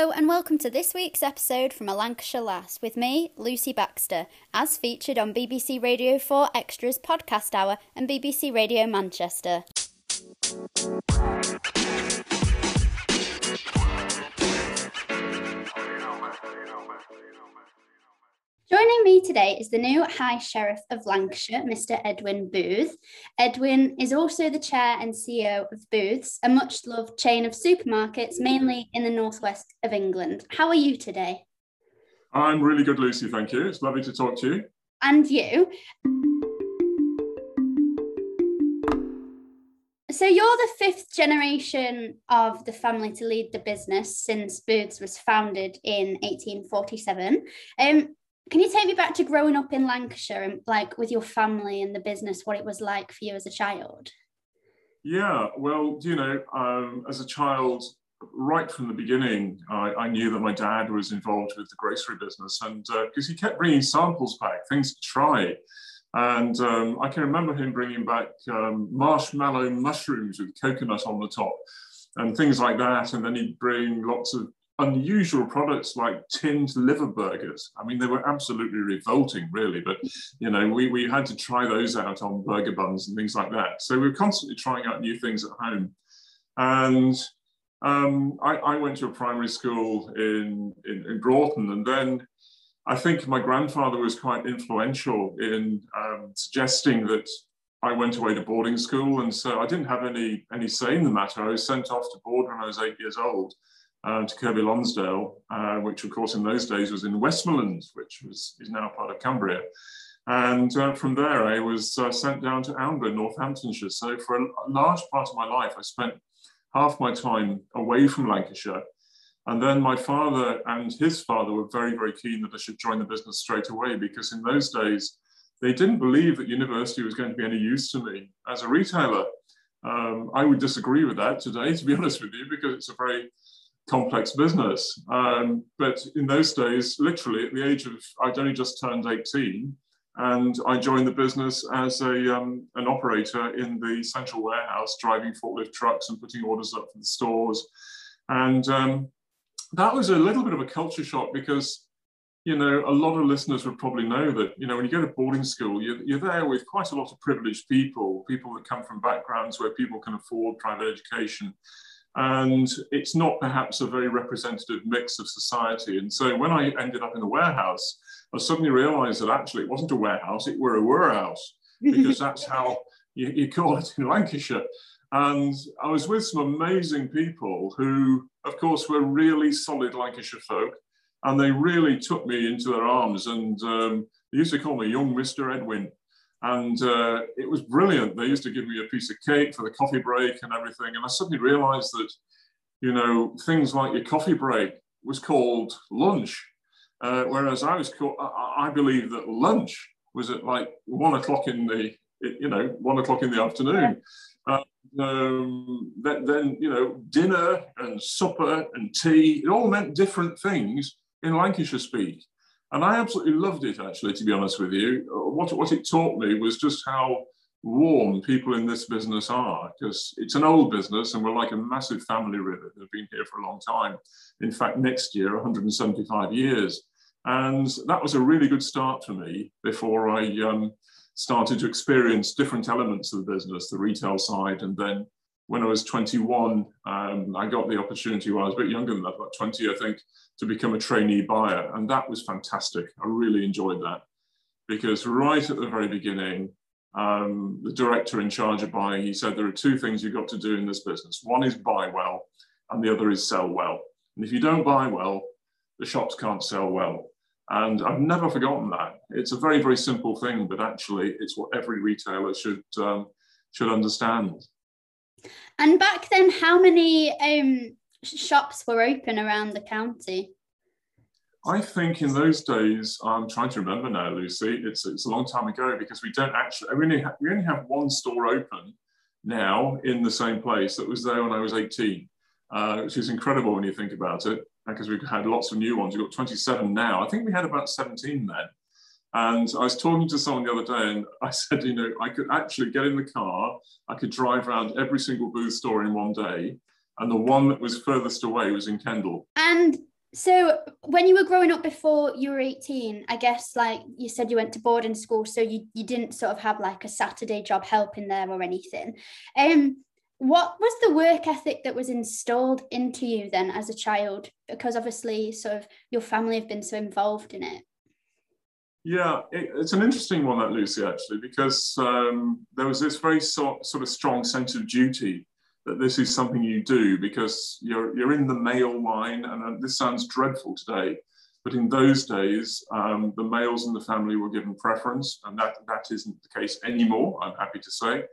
Hello, and welcome to this week's episode from A Lancashire Lass with me, Lucy Baxter, as featured on BBC Radio 4 Extras Podcast Hour and BBC Radio Manchester. Joining me today is the new High Sheriff of Lancashire, Mr. Edwin Booth. Edwin is also the chair and CEO of Booths, a much loved chain of supermarkets, mainly in the northwest of England. How are you today? I'm really good, Lucy. Thank you. It's lovely to talk to you. And you. So you're the fifth generation of the family to lead the business since Booths was founded in 1847. Um, can you take me back to growing up in Lancashire and like with your family and the business, what it was like for you as a child? Yeah, well, you know, um, as a child, right from the beginning, I, I, knew that my dad was involved with the grocery business, and because uh, he kept bringing samples back, things to try. And um, I can remember him bringing back um, marshmallow mushrooms with coconut on the top and things like that. And then he'd bring lots of unusual products like tinned liver burgers. I mean, they were absolutely revolting, really, but you know, we, we had to try those out on burger buns and things like that. So we were constantly trying out new things at home. And um, I, I, went to a primary school in, in, in, Broughton, and then I think my grandfather was quite influential in um, suggesting that I went away to boarding school, and so I didn't have any any say in the matter. I was sent off to board when I was eight years old, uh, to Kirkby Lonsdale, uh, which of course in those days was in Westmorland, which was is now part of Cumbria. And uh, from there, I was uh, sent down to Oundle, Northamptonshire. So for a large part of my life, I spent half my time away from Lancashire. And then my father and his father were very, very keen that I should join the business straight away because in those days, they didn't believe that university was going to be any use to me as a retailer. Um, I would disagree with that today, to be honest with you, because it's a very complex business. Um, but in those days, literally at the age of, I'd only just turned 18, and I joined the business as a, um, an operator in the central warehouse, driving forklift trucks and putting orders up for the stores. And um, that was a little bit of a culture shock because, you know, a lot of listeners would probably know that, you know, when you go to boarding school, you're, you're there with quite a lot of privileged people, people that come from backgrounds where people can afford private education and it's not perhaps a very representative mix of society. And so when I ended up in the warehouse, I suddenly realized that actually it wasn't a warehouse, it were a warehouse, because that's how you, you call it in Lancashire. And I was with some amazing people who, of course, were really solid Lancashire folk. And they really took me into their arms and um, they used to call me young Mr. Edwin. And uh, it was brilliant. They used to give me a piece of cake for the coffee break and everything. And I suddenly realized that, you know, things like your coffee break was called lunch. Uh, whereas I was called, I, I believe that lunch was at like one o'clock in the, you know, one o'clock in the afternoon. Uh, um, then, then, you know, dinner and supper and tea, it all meant different things in Lancashire speak. And I absolutely loved it, actually, to be honest with you. What, what it taught me was just how warm people in this business are, because it's an old business and we're like a massive family really that have been here for a long time. In fact, next year, 175 years. And that was a really good start for me before I um, started to experience different elements of the business, the retail side, and then when I was 21, um, I got the opportunity when I was a bit younger than that, about 20, I think, to become a trainee buyer. And that was fantastic. I really enjoyed that because right at the very beginning, um, the director in charge of buying, he said, there are two things you've got to do in this business. One is buy well, and the other is sell well. And if you don't buy well, the shops can't sell well. And I've never forgotten that. It's a very, very simple thing, but actually it's what every retailer should, um, should understand. And back then, how many um, shops were open around the county? I think in those days, I'm trying to remember now, Lucy. It's it's a long time ago because we don't actually we only have, we only have one store open now in the same place that was there when I was 18, uh, which is incredible when you think about it. Because we've had lots of new ones. We've got 27 now. I think we had about 17 then. And I was talking to someone the other day and I said, you know, I could actually get in the car, I could drive around every single booth store in one day. and the one that was furthest away was in Kendal. And so when you were growing up before you were 18, I guess like you said you went to boarding school, so you, you didn't sort of have like a Saturday job helping there or anything. Um what was the work ethic that was installed into you then as a child? Because obviously sort of your family have been so involved in it. Yeah, it, it's an interesting one, that Lucy, actually, because um, there was this very so, sort of strong sense of duty that this is something you do because you're, you're in the male line, and uh, this sounds dreadful today, but in those days, um, the males in the family were given preference, and that, that isn't the case anymore, I'm happy to say.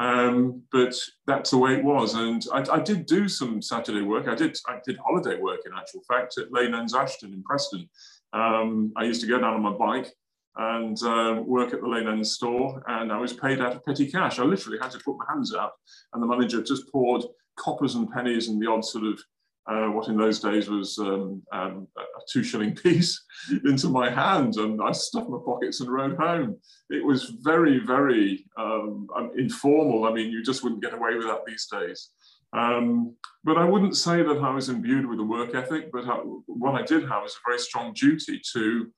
Um, but that's the way it was. And I, I, did do some Saturday work. I did, I did holiday work, in actual fact, at Lane Ends Ashton in Preston. Um, I used to go down on my bike and uh, work at the Lane End store, and I was paid out of petty cash. I literally had to put my hands out, and the manager just poured coppers and pennies and the odd sort of uh, what in those days was um, um, a two shilling piece into my hand, and I stuffed my pockets and rode home. It was very, very um informal. I mean, you just wouldn't get away with that these days. Um, but I wouldn't say that I was imbued with a work ethic, but I, what I did have was a very strong duty to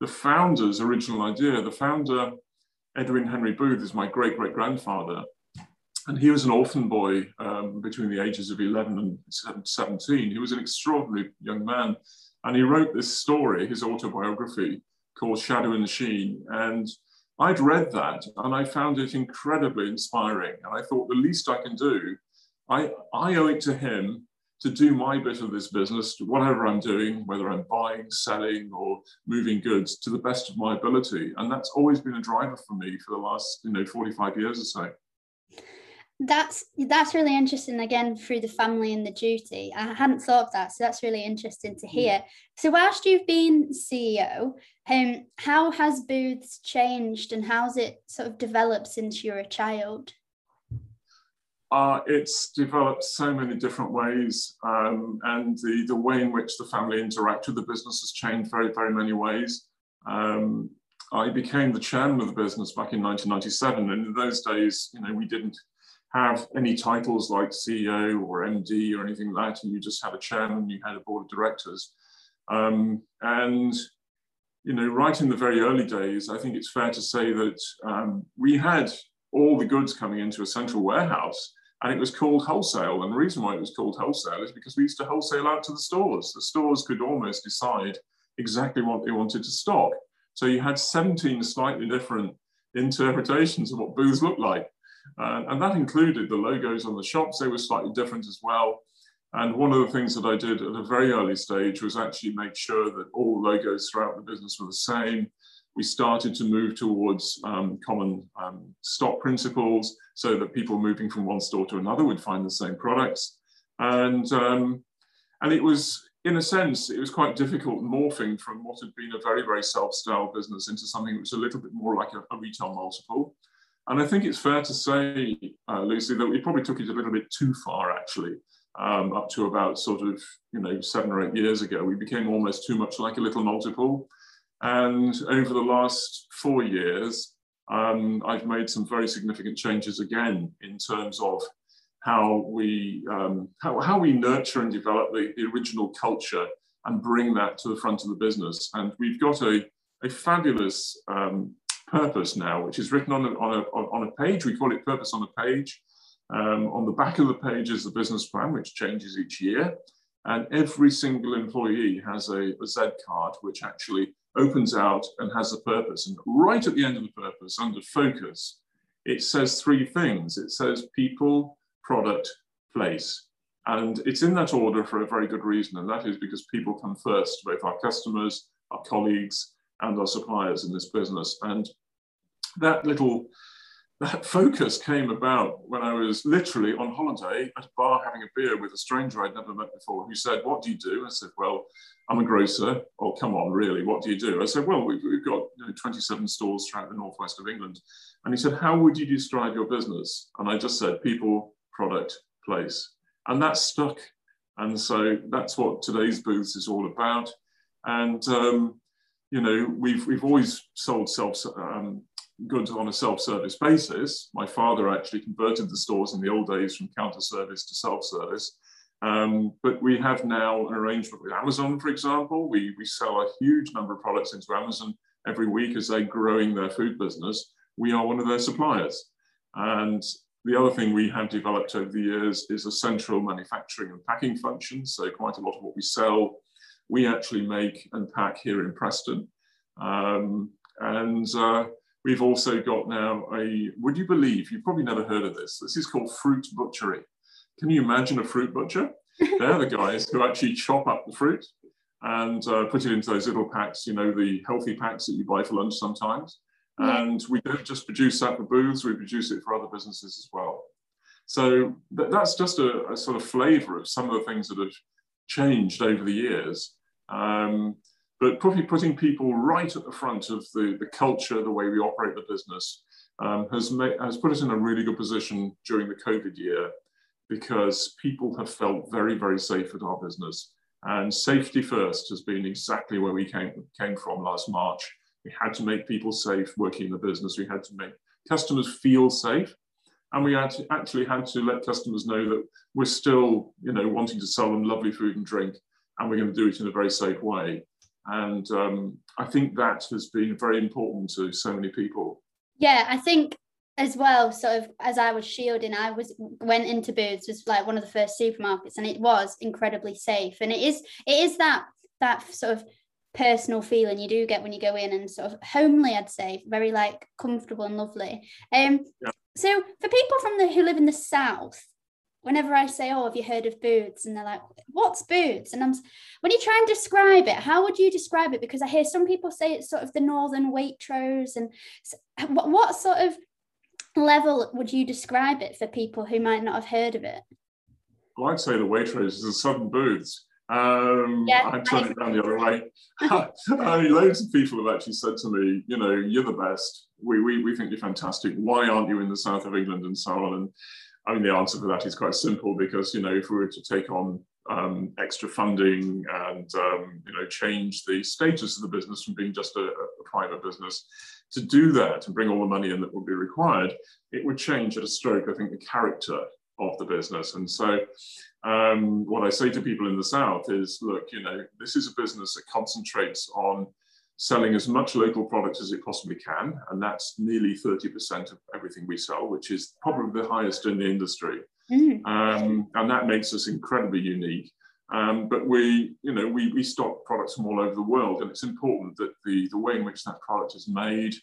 the founder's original idea. The founder, Edwin Henry Booth, is my great great grandfather. And he was an orphan boy um, between the ages of 11 and 17. He was an extraordinary young man. And he wrote this story, his autobiography, called Shadow and Sheen. And I'd read that and I found it incredibly inspiring. And I thought the least I can do I, I owe it to him to do my bit of this business, whatever I'm doing, whether I'm buying, selling, or moving goods, to the best of my ability. And that's always been a driver for me for the last, you know, 45 years or so. That's that's really interesting. Again, through the family and the duty, I hadn't thought of that, so that's really interesting to hear. So, whilst you've been CEO, um, how has Booths changed, and how's it sort of developed since you were a child? Uh, it's developed so many different ways, um, and the, the way in which the family interact with the business has changed very, very many ways. Um, I became the chairman of the business back in 1997, and in those days, you know, we didn't have any titles like CEO or MD or anything like that, and you just had a chairman, you had a board of directors. Um, and, you know, right in the very early days, I think it's fair to say that um, we had all the goods coming into a central warehouse and it was called wholesale. And the reason why it was called wholesale is because we used to wholesale out to the stores. The stores could almost decide exactly what they wanted to stock. So you had 17 slightly different interpretations of what Booths looked like. Uh, and that included the logos on the shops, they were slightly different as well. And one of the things that I did at a very early stage was actually make sure that all logos throughout the business were the same we started to move towards um, common um, stock principles so that people moving from one store to another would find the same products. And, um, and it was, in a sense, it was quite difficult morphing from what had been a very, very self-styled business into something that was a little bit more like a, a retail multiple. And I think it's fair to say, uh, Lucy, that we probably took it a little bit too far, actually. Um, up to about sort of, you know, seven or eight years ago, we became almost too much like a little multiple. And over the last four years, um, I've made some very significant changes again in terms of how we, um, how, how we nurture and develop the, the original culture and bring that to the front of the business. And we've got a, a fabulous um, purpose now, which is written on a, on, a, on a page. We call it Purpose on a Page. Um, on the back of the page is the business plan, which changes each year. And every single employee has a, a Z card, which actually opens out and has a purpose. And right at the end of the purpose, under focus, it says three things. It says people, product, place. And it's in that order for a very good reason. And that is because people come first, both our customers, our colleagues, and our suppliers in this business. And that little that focus came about when I was literally on holiday at a bar having a beer with a stranger I'd never met before who said, What do you do? I said, Well, I'm a grocer. Oh, come on, really, what do you do? I said, Well, we've, we've got you know, 27 stores throughout the northwest of England. And he said, How would you describe your business? And I just said, People, product, place. And that stuck. And so that's what today's Booths is all about. And um, you know, we've we've always sold self um, goods on a self-service basis. My father actually converted the stores in the old days from counter service to self-service. Um, but we have now an arrangement with Amazon, for example. We, we sell a huge number of products into Amazon every week as they're growing their food business. We are one of their suppliers. And the other thing we have developed over the years is a central manufacturing and packing function. So quite a lot of what we sell, we actually make and pack here in Preston. Um, and uh, we've also got now a, would you believe, you've probably never heard of this. This is called Fruit Butchery. Can you imagine a fruit butcher? They're the guys who actually chop up the fruit and uh, put it into those little packs, you know, the healthy packs that you buy for lunch sometimes. Yeah. And we don't just produce that for Booths, we produce it for other businesses as well. So th that's just a, a, sort of flavor of some of the things that have changed over the years. Um, but probably putting people right at the front of the, the culture, the way we operate the business, um, has, made, has put us in a really good position during the COVID year because people have felt very, very safe at our business. And safety first has been exactly where we came, came from last March. We had to make people safe working in the business. We had to make customers feel safe. And we had to, actually had to let customers know that we're still, you know, wanting to sell them lovely food and drink, and we're going to do it in a very safe way. And um, I think that has been very important to so many people. Yeah, I think as well sort of as i was shielding i was went into Booths was like one of the first supermarkets and it was incredibly safe and it is it is that that sort of personal feeling you do get when you go in and sort of homely i'd say very like comfortable and lovely um yeah. so for people from the who live in the south whenever i say oh have you heard of Booths?" and they're like what's Booths?" and i'm when you try and describe it how would you describe it because i hear some people say it's sort of the northern Waitrose and what, what sort of level would you describe it for people who might not have heard of it? Well, I'd say the Waitrose is the Southern Booths. Um, yeah, I'd turn it around the other way. I mean, loads of people have actually said to me, you know, you're the best. We, we, we think you're fantastic. Why aren't you in the south of England and so on? And I mean, the answer for that is quite simple because, you know, if we were to take on um, extra funding and, um, you know, change the status of the business from being just a, a private business to do that and bring all the money in that would be required, it would change at a stroke, I think, the character of the business. And so um, what I say to people in the South is, look, you know, this is a business that concentrates on selling as much local product as it possibly can. And that's nearly 30% of everything we sell, which is probably the highest in the industry. Mm. Um, and that makes us incredibly unique. Um, but we, you know, we, we stock products from all over the world, and it's important that the, the way in which that product is made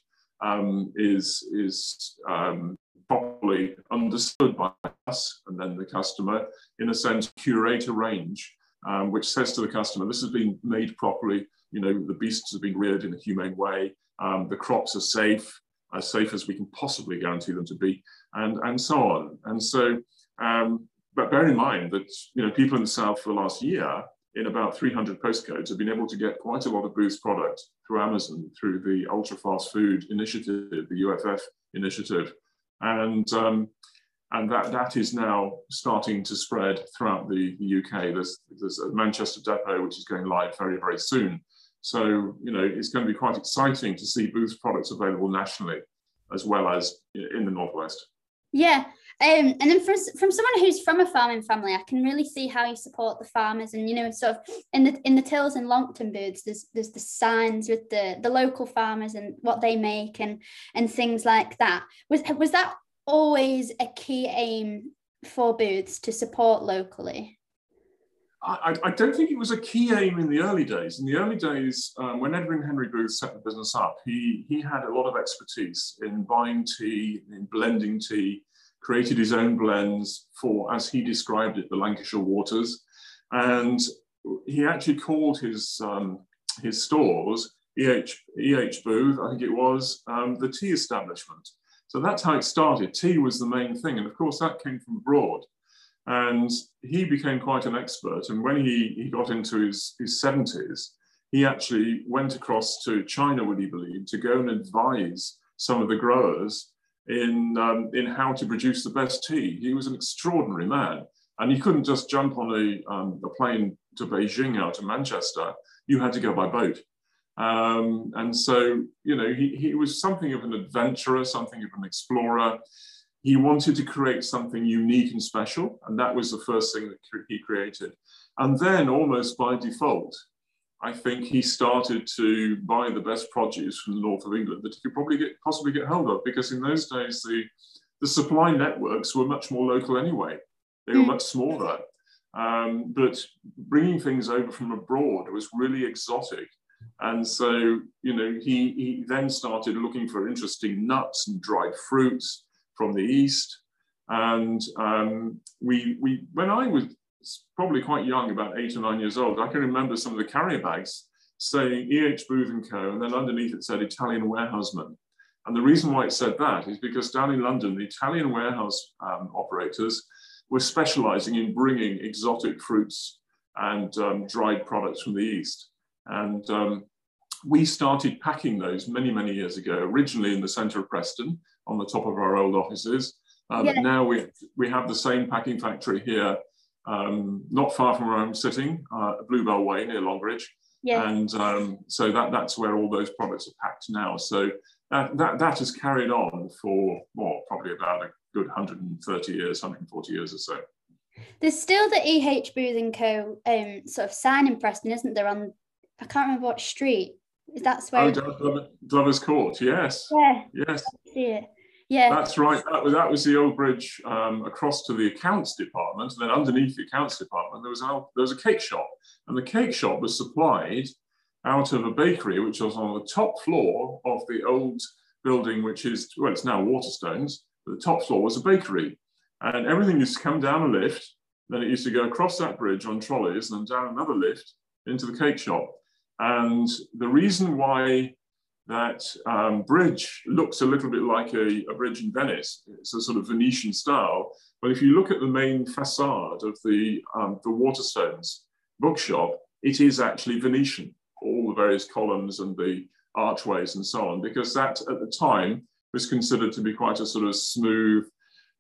um, is, is um, properly understood by us and then the customer, in a sense, curate a range um, which says to the customer, this has been made properly, you know, the beasts have been reared in a humane way, um, the crops are safe, as safe as we can possibly guarantee them to be, and, and so on. And so um, but bear in mind that you know people in the south for the last year in about 300 postcodes have been able to get quite a lot of Booth's product through Amazon, through the ultra fast food initiative, the UFF initiative. And, um, and that, that is now starting to spread throughout the, the UK. There's, there's a Manchester depot, which is going live very, very soon. So, you know, it's going to be quite exciting to see Booth's products available nationally as well as in the Northwest. Yeah. Um, and then from, from someone who's from a farming family, I can really see how you support the farmers. And you know, sort of in the in the Tills and Longton booths, there's there's the signs with the the local farmers and what they make and and things like that. Was was that always a key aim for Booths to support locally? I, I, don't think it was a key aim in the early days. In the early days, um, when Edwin Henry Booth set the business up, he, he had a lot of expertise in buying tea, in blending tea, created his own blends for, as he described it, the Lancashire waters. And he actually called his, um, his stores, EH, EH Booth, I think it was, um, the tea establishment. So that's how it started. Tea was the main thing. And of course, that came from abroad. And he became quite an expert. And when he, he got into his, his 70s, he actually went across to China, would he believe, to go and advise some of the growers in, um, in how to produce the best tea. He was an extraordinary man. And you couldn't just jump on a, um, a plane to Beijing out of Manchester. You had to go by boat. Um, and so, you know, he, he was something of an adventurer, something of an explorer. he wanted to create something unique and special, and that was the first thing that he created. And then, almost by default, I think he started to buy the best produce from the north of England that he could probably get, possibly get hold of, because in those days the the supply networks were much more local anyway. They were mm. much smaller, um, but bringing things over from abroad was really exotic. And so, you know, he, he then started looking for interesting nuts and dried fruits from the east. And um, we, we, when I was probably quite young, about eight or nine years old, I can remember some of the carrier bags saying E.H. Booth and Co. And then underneath it said Italian warehouseman. And the reason why it said that is because down in London, the Italian warehouse um, operators were specializing in bringing exotic fruits and um, dried products from the East. And um, we started packing those many, many years ago, originally in the center of Preston on the top of our old offices. Uh, yeah. But now we, we have the same packing factory here, um, not far from where I'm sitting, uh, Bluebell Way near Longridge. Yeah. And um, so that, that's where all those products are packed now. So that, that, that has carried on for, well, probably about a good 130 years, 140 years or so. There's still the E.H. Booth and Co. Um, sort of sign in Preston, isn't there? On I can't remember what street. That's where. Oh, Glover's Court. Yes. Yeah. Yes. it. Yeah. That's right. That was that was the old bridge um, across to the accounts department, and then underneath the accounts department there was a there was a cake shop, and the cake shop was supplied out of a bakery which was on the top floor of the old building, which is well, it's now Waterstones. But the top floor was a bakery, and everything used to come down a lift. Then it used to go across that bridge on trolleys and then down another lift into the cake shop. And the reason why that um, bridge looks a little bit like a, a, bridge in Venice, it's a sort of Venetian style. But if you look at the main facade of the, um, the Waterstones bookshop, it is actually Venetian, all the various columns and the archways and so on, because that at the time was considered to be quite a sort of smooth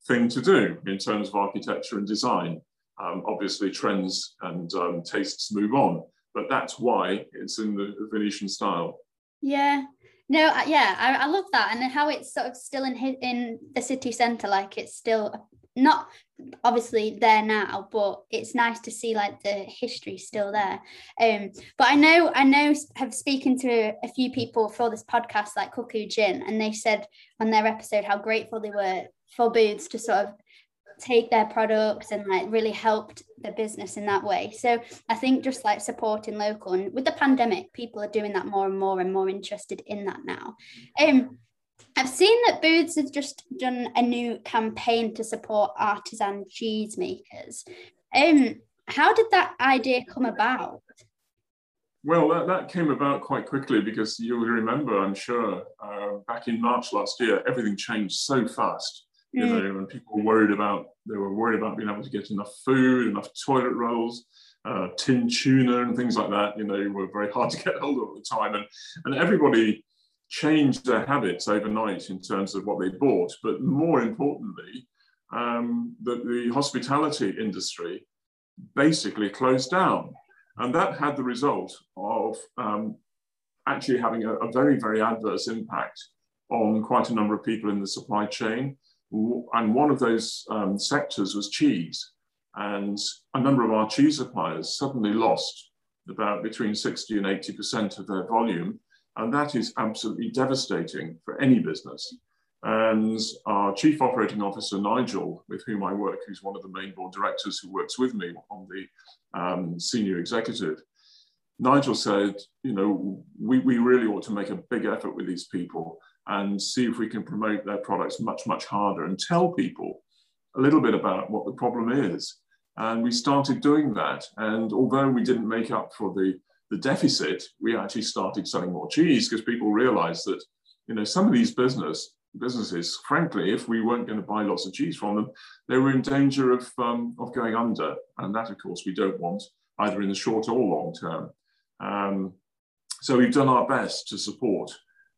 thing to do in terms of architecture and design. Um, obviously, trends and um, tastes move on but that's why it's in the Venetian style. Yeah. No, yeah, I, I love that, and how it's sort of still in in the city centre, like it's still not obviously there now, but it's nice to see like the history still there. Um, but I know I know have speaking to a few people for this podcast, like Cuckoo Gin, and they said on their episode how grateful they were for Booths to sort of take their products and like really helped the business in that way. So I think just like supporting local and with the pandemic, people are doing that more and more and more interested in that now. Um, I've seen that Booths have just done a new campaign to support artisan cheese makers. Um, how did that idea come about? Well, that, that came about quite quickly because you will remember, I'm sure, uh, back in March last year, everything changed so fast you mm. know, and people were worried about they were worried about being able to get enough food, enough toilet rolls, uh, tin tuna, and things like that. You know, were very hard to get hold of at the time, and and everybody changed their habits overnight in terms of what they bought. But more importantly, um, the, the hospitality industry basically closed down, and that had the result of um, actually having a, a very very adverse impact on quite a number of people in the supply chain and one of those um, sectors was cheese. And a number of our cheese suppliers suddenly lost about between 60 and 80% of their volume. And that is absolutely devastating for any business. And our chief operating officer, Nigel, with whom I work, who's one of the main board directors who works with me on the um, senior executive, Nigel said, you know, we, we really ought to make a big effort with these people and see if we can promote their products much, much harder and tell people a little bit about what the problem is. And we started doing that. And although we didn't make up for the, the deficit, we actually started selling more cheese because people realized that, you know, some of these business businesses, frankly, if we weren't going to buy lots of cheese from them, they were in danger of, um, of going under. And that, of course, we don't want either in the short or long term. Um, so we've done our best to support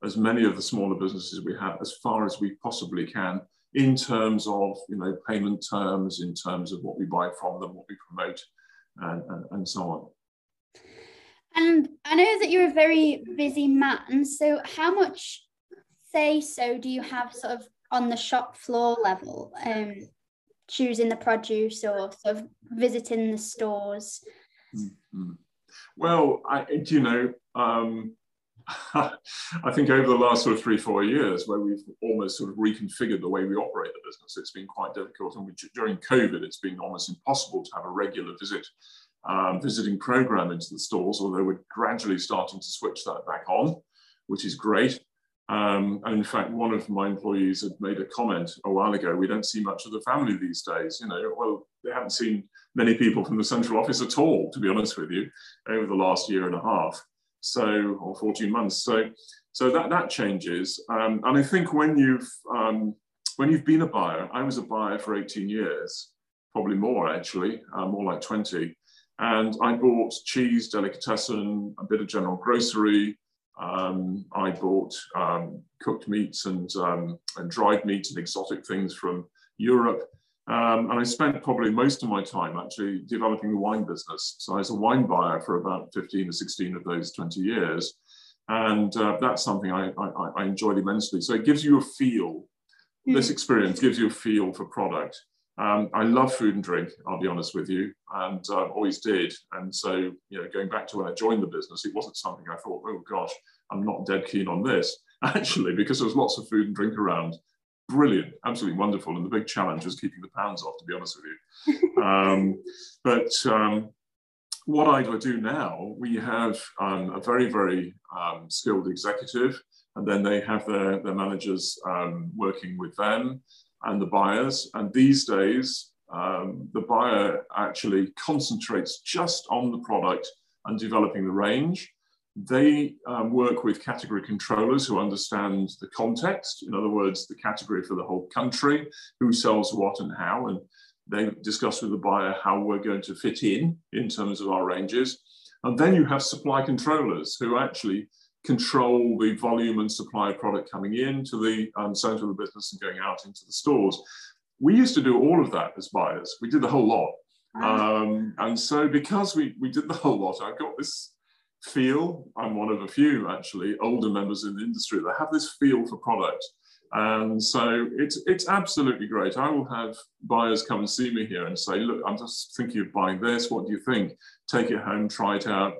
as many of the smaller businesses we have as far as we possibly can in terms of you know payment terms, in terms of what we buy from them, what we promote, and, and, and so on. And I know that you're a very busy man. So how much say so do you have sort of on the shop floor level, um, choosing the produce or sort of visiting the stores? Mm-hmm. Well, I, you know, um, I think over the last sort of three, four years, where we've almost sort of reconfigured the way we operate the business, it's been quite difficult. And we, during COVID, it's been almost impossible to have a regular visit, um, visiting program into the stores, although we're gradually starting to switch that back on, which is great. Um, and in fact, one of my employees had made a comment a while ago, we don't see much of the family these days. You know, well, they haven't seen many people from the central office at all, to be honest with you, over the last year and a half so or 14 months. So so that that changes. Um, and I think when you've um, when you've been a buyer, I was a buyer for 18 years, probably more actually, uh, more like 20. And I bought cheese, delicatessen, a bit of general grocery. Um, I bought um, cooked meats and, um, and dried meats and exotic things from Europe. Um, and I spent probably most of my time actually developing the wine business. So I was a wine buyer for about 15 or 16 of those 20 years. And uh, that's something I, I, I, enjoyed immensely. So it gives you a feel, mm. this experience gives you a feel for product. Um, I love food and drink, I'll be honest with you, and uh, always did. And so, you know, going back to when I joined the business, it wasn't something I thought, oh gosh, I'm not dead keen on this. Actually, because there was lots of food and drink around, brilliant, absolutely wonderful. And the big challenge was keeping the pounds off, to be honest with you. um, but um, what I do now, we have um, a very, very um, skilled executive, and then they have their, their managers um, working with them and the buyers. And these days, um, the buyer actually concentrates just on the product and developing the range. They um, work with category controllers who understand the context, in other words, the category for the whole country, who sells what and how, and they discuss with the buyer how we're going to fit in in terms of our ranges. And then you have supply controllers who actually control the volume and supply of product coming in to the um, center of the business and going out into the stores. We used to do all of that as buyers. We did the whole lot. Um, and so because we, we did the whole lot, I've got this feel. I'm one of a few actually older members in the industry that have this feel for product. And so it's it's absolutely great. I will have buyers come and see me here and say, look, I'm just thinking of buying this. What do you think? Take it home, try it out.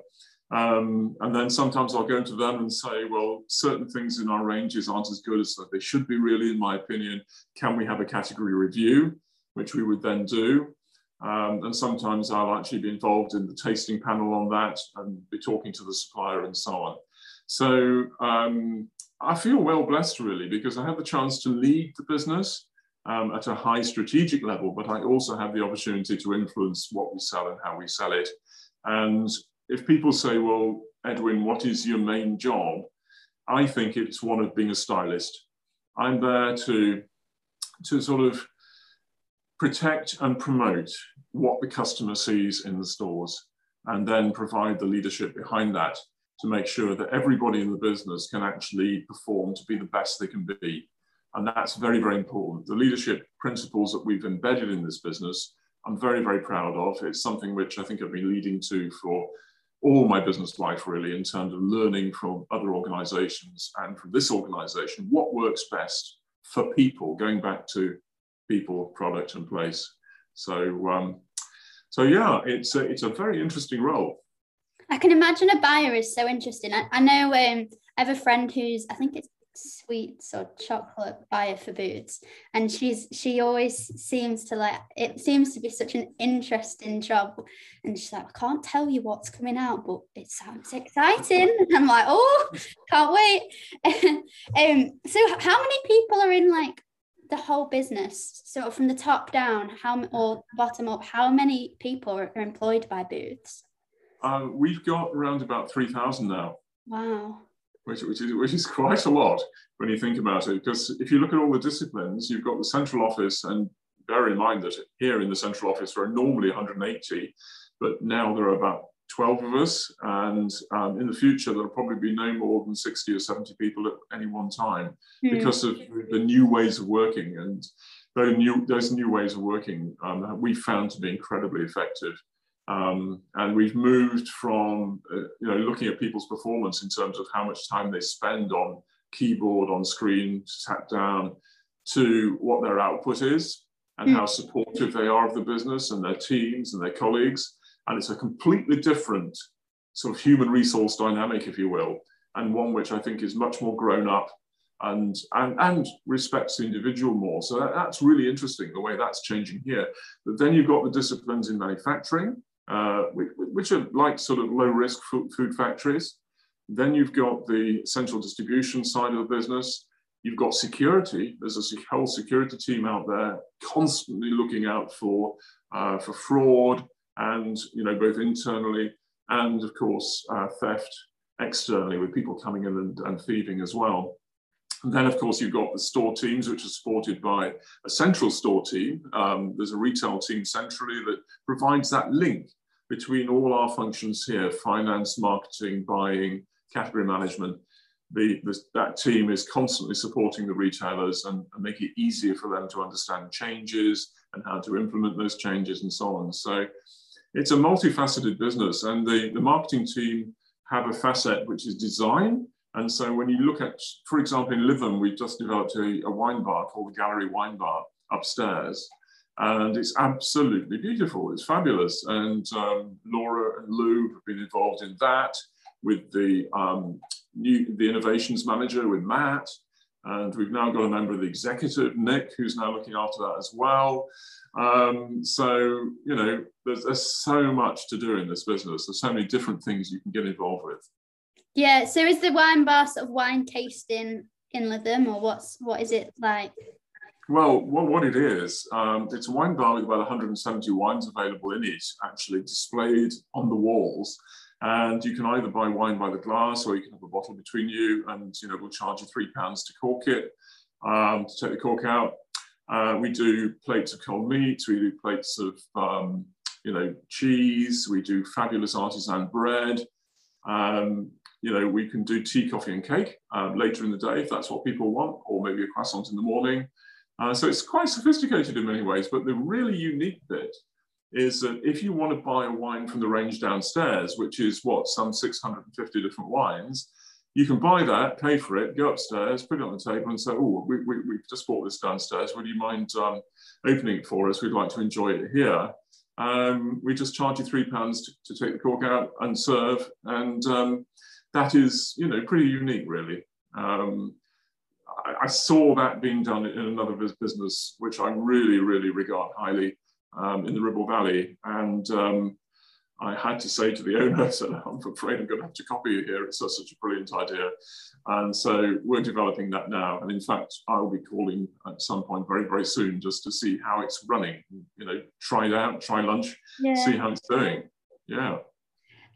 Um, and then sometimes I'll go to them and say, well, certain things in our ranges aren't as good as they should be really, in my opinion. Can we have a category review, which we would then do? Um, and sometimes I'll actually be involved in the tasting panel on that and be talking to the supplier and so on. So um, I feel well blessed really because I have the chance to lead the business um, at a high strategic level, but I also have the opportunity to influence what we sell and how we sell it. And if people say, well, Edwin, what is your main job? I think it's one of being a stylist. I'm there to, to sort of protect and promote what the customer sees in the stores and then provide the leadership behind that to make sure that everybody in the business can actually perform to be the best they can be. And that's very, very important. The leadership principles that we've embedded in this business, I'm very, very proud of. It's something which I think I've been leading to for all my business life, really, in terms of learning from other organizations and from this organization what works best for people, going back to people, product, and place. So, um, so yeah, it's a, it's a very interesting role. I can imagine a buyer is so interesting. I, I know um, I have a friend who's, I think it's sweets or chocolate buyer for boots and she's she always seems to like it seems to be such an interesting job and she's like i can't tell you what's coming out but it sounds exciting and i'm like oh can't wait um so how many people are in like the whole business so from the top down how or bottom up how many people are employed by Booths uh, we've got around about 3000 now. Wow. Which, which, is, which is quite a lot when you think about it because if you look at all the disciplines you've got the central office and bear in mind that here in the central office there are normally 180 but now there are about 12 of us, and um, in the future, there'll probably be no more than 60 or 70 people at any one time mm. because of the new ways of working. And those new, those new ways of working um, we found to be incredibly effective. Um, and we've moved from uh, you know looking at people's performance in terms of how much time they spend on keyboard, on screen, sat down, to what their output is and mm. how supportive they are of the business and their teams and their colleagues. And it's a completely different sort of human resource dynamic, if you will, and one which I think is much more grown up and, and, and respects the individual more. So that, that's really interesting, the way that's changing here. But then you've got the disciplines in manufacturing, uh, which, are like sort of low risk food, food factories. Then you've got the central distribution side of the business. You've got security. There's a whole security team out there constantly looking out for, uh, for fraud and, you know, both internally and of course uh, theft externally with people coming in and, and thieving as well. And then, of course, you've got the store teams, which are supported by a central store team. Um, there's a retail team centrally that provides that link between all our functions here finance, marketing, buying, category management. The, the, that team is constantly supporting the retailers and, and make it easier for them to understand changes and how to implement those changes and so on. So it's a multifaceted business, and the, the marketing team have a facet which is design. And so when you look at, for example, in Lytham, we've just developed a, a wine bar called the Gallery Wine Bar upstairs. And it's absolutely beautiful. It's fabulous. And um, Laura and Lou have been involved in that with the um, new the innovations manager with Matt. And we've now got a member of the executive, Nick, who's now looking after that as well. Um, so, you know, there's, there's so much to do in this business. There's so many different things you can get involved with. Yeah. So is the wine bar sort of wine tasting in Lytham or what's what is it like? Well, what, what it is, um, it's a wine bar with about 170 wines available in it, actually displayed on the walls. And you can either buy wine by the glass or you can have a bottle between you and, you know, we'll charge you three pounds to cork it, um, to take the cork out. Uh, we do plates of cold meat, we do plates of, um, you know, cheese, we do fabulous artisan bread. Um, you know, we can do tea, coffee and cake um, later in the day if that's what people want, or maybe a croissant in the morning. Uh, so it's quite sophisticated in many ways, but the really unique bit is that if you want to buy a wine from the range downstairs, which is what, some 650 different wines, you can buy that, pay for it, go upstairs, put it on the table and say, oh, we, we, we just bought this downstairs. Would you mind um, opening it for us? We'd like to enjoy it here. Um, we just charge you three pounds to, to, take the cork out and serve. And um, that is, you know, pretty unique, really. Um, I, I, saw that being done in another business, which I really, really regard highly um, in the Ribble Valley. And um, I had to say to the owner, I said, I'm afraid I'm going to have to copy you here. It's such, a brilliant idea. And so we're developing that now. And in fact, I'll be calling at some point very, very soon just to see how it's running. You know, try it out, try lunch, yeah. see how it's doing. Yeah.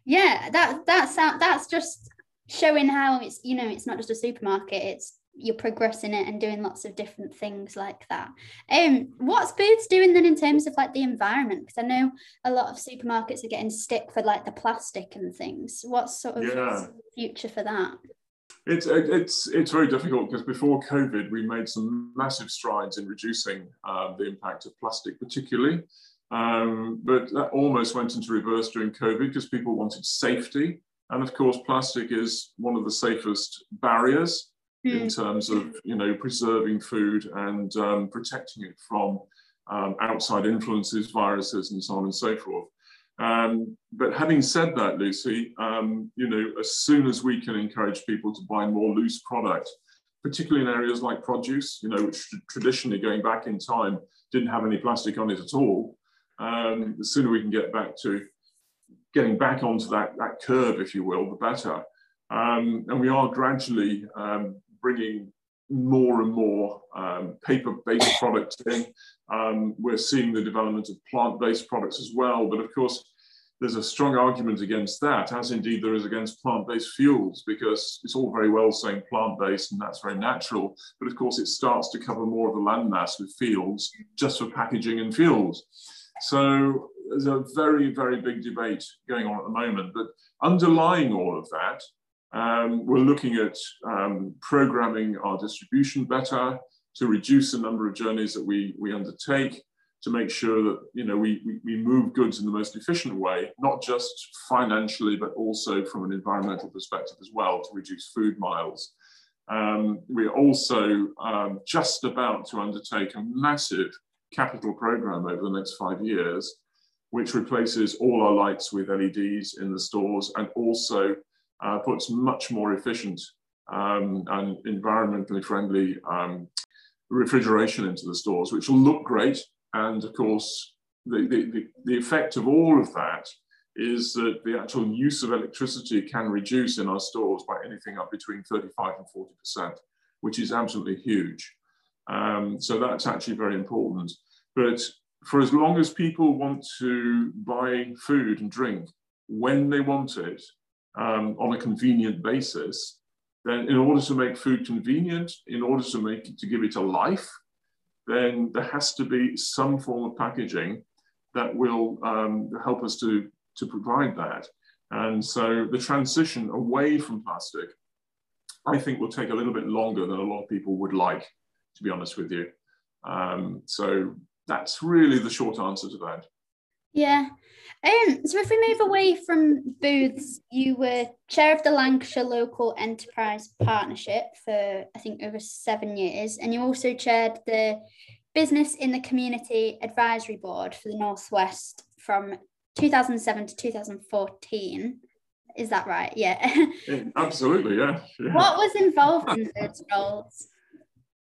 Yeah, that that's that's just showing how it's you know it's not just a supermarket it's you're progressing it and doing lots of different things like that. Um, what's Booths doing then in terms of like the environment? Because I know a lot of supermarkets are getting stick for like the plastic and things. What's sort of yeah. future for that? It's it's it's very difficult because before COVID we made some massive strides in reducing uh, the impact of plastic, particularly. Um, but that almost went into reverse during COVID because people wanted safety. And of course, plastic is one of the safest barriers mm. in terms of you know preserving food and um, protecting it from um, outside influences, viruses, and so on and so forth. Um, but having said that, Lucy, um, you know, as soon as we can encourage people to buy more loose product, particularly in areas like produce, you know, which traditionally going back in time didn't have any plastic on it at all, um, the sooner we can get back to getting back onto that, that curve, if you will, the better. Um, and we are gradually um, bringing more and more um, paper-based products in. Um, we're seeing the development of plant-based products as well, but of course, there's a strong argument against that, as indeed there is against plant-based fuels, because it's all very well saying plant-based and that's very natural, but of course it starts to cover more of the landmass with fields just for packaging and fuels. So there's a very, very big debate going on at the moment, but underlying all of that um, we're looking at um, programming our distribution better to reduce the number of journeys that we, we undertake, to make sure that you know, we, we, move goods in the most efficient way, not just financially, but also from an environmental perspective as well, to reduce food miles. Um, we're also um, just about to undertake a massive capital program over the next five years, which replaces all our lights with LEDs in the stores and also uh, puts much more efficient um, and environmentally friendly um, refrigeration into the stores, which will look great. And of course, the, the, the effect of all of that is that the actual use of electricity can reduce in our stores by anything up between 35 and 40%, which is absolutely huge. Um, so that's actually very important. But for as long as people want to buy food and drink when they want it um, on a convenient basis, then in order to make food convenient, in order to make it, to give it a life, then there has to be some form of packaging that will um, help us to, to provide that. And so the transition away from plastic, I think will take a little bit longer than a lot of people would like, to be honest with you. Um, so that's really the short answer to that. Yeah. Um, so if we move away from Booths, you were chair of the Lancashire Local Enterprise Partnership for I think over seven years, and you also chaired the Business in the Community Advisory Board for the Northwest from 2007 to 2014. Is that right? Yeah. yeah absolutely, yeah. yeah. What was involved in those roles?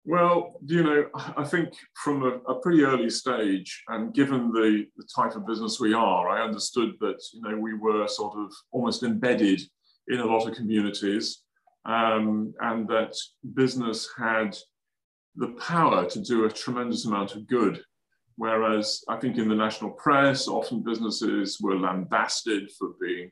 Well, you know, I think from a, a, pretty early stage, and given the, the type of business we are, I understood that, you know, we were sort of almost embedded in a lot of communities um, and that business had the power to do a tremendous amount of good. Whereas I think in the national press, often businesses were lambasted for being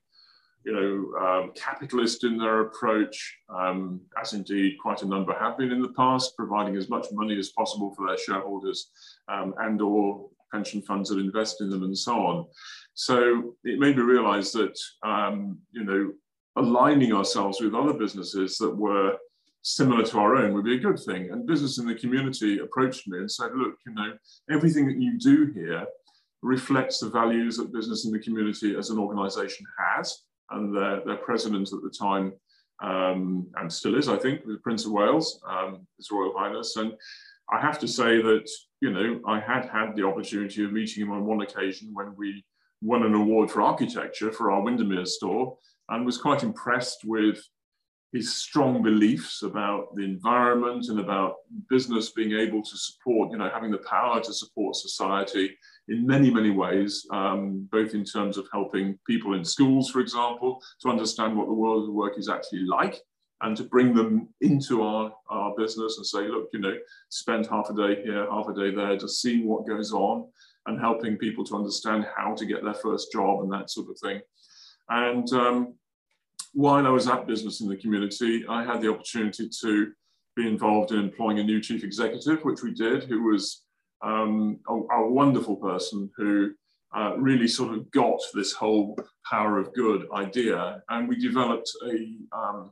you know, um, capitalist in their approach, um, as indeed quite a number have been in the past, providing as much money as possible for their shareholders um, and or pension funds that invest in them and so on. So it made me realize that, um, you know, aligning ourselves with other businesses that were similar to our own would be a good thing. And business in the community approached me and said, look, you know, everything that you do here reflects the values that business in the community as an organization has and their, their president at the time, um, and still is, I think, the Prince of Wales, um, His Royal Highness. And I have to say that, you know, I had had the opportunity of meeting him on one occasion when we won an award for architecture for our Windermere store and was quite impressed with his strong beliefs about the environment and about business being able to support, you know, having the power to support society in many, many ways, um, both in terms of helping people in schools, for example, to understand what the world of work is actually like and to bring them into our, our business and say, look, you know, spend half a day here, half a day there, just seeing what goes on and helping people to understand how to get their first job and that sort of thing. And um, while I was at Business in the Community, I had the opportunity to be involved in employing a new chief executive, which we did, who was um, a, a, wonderful person who uh, really sort of got this whole power of good idea. And we developed a, um,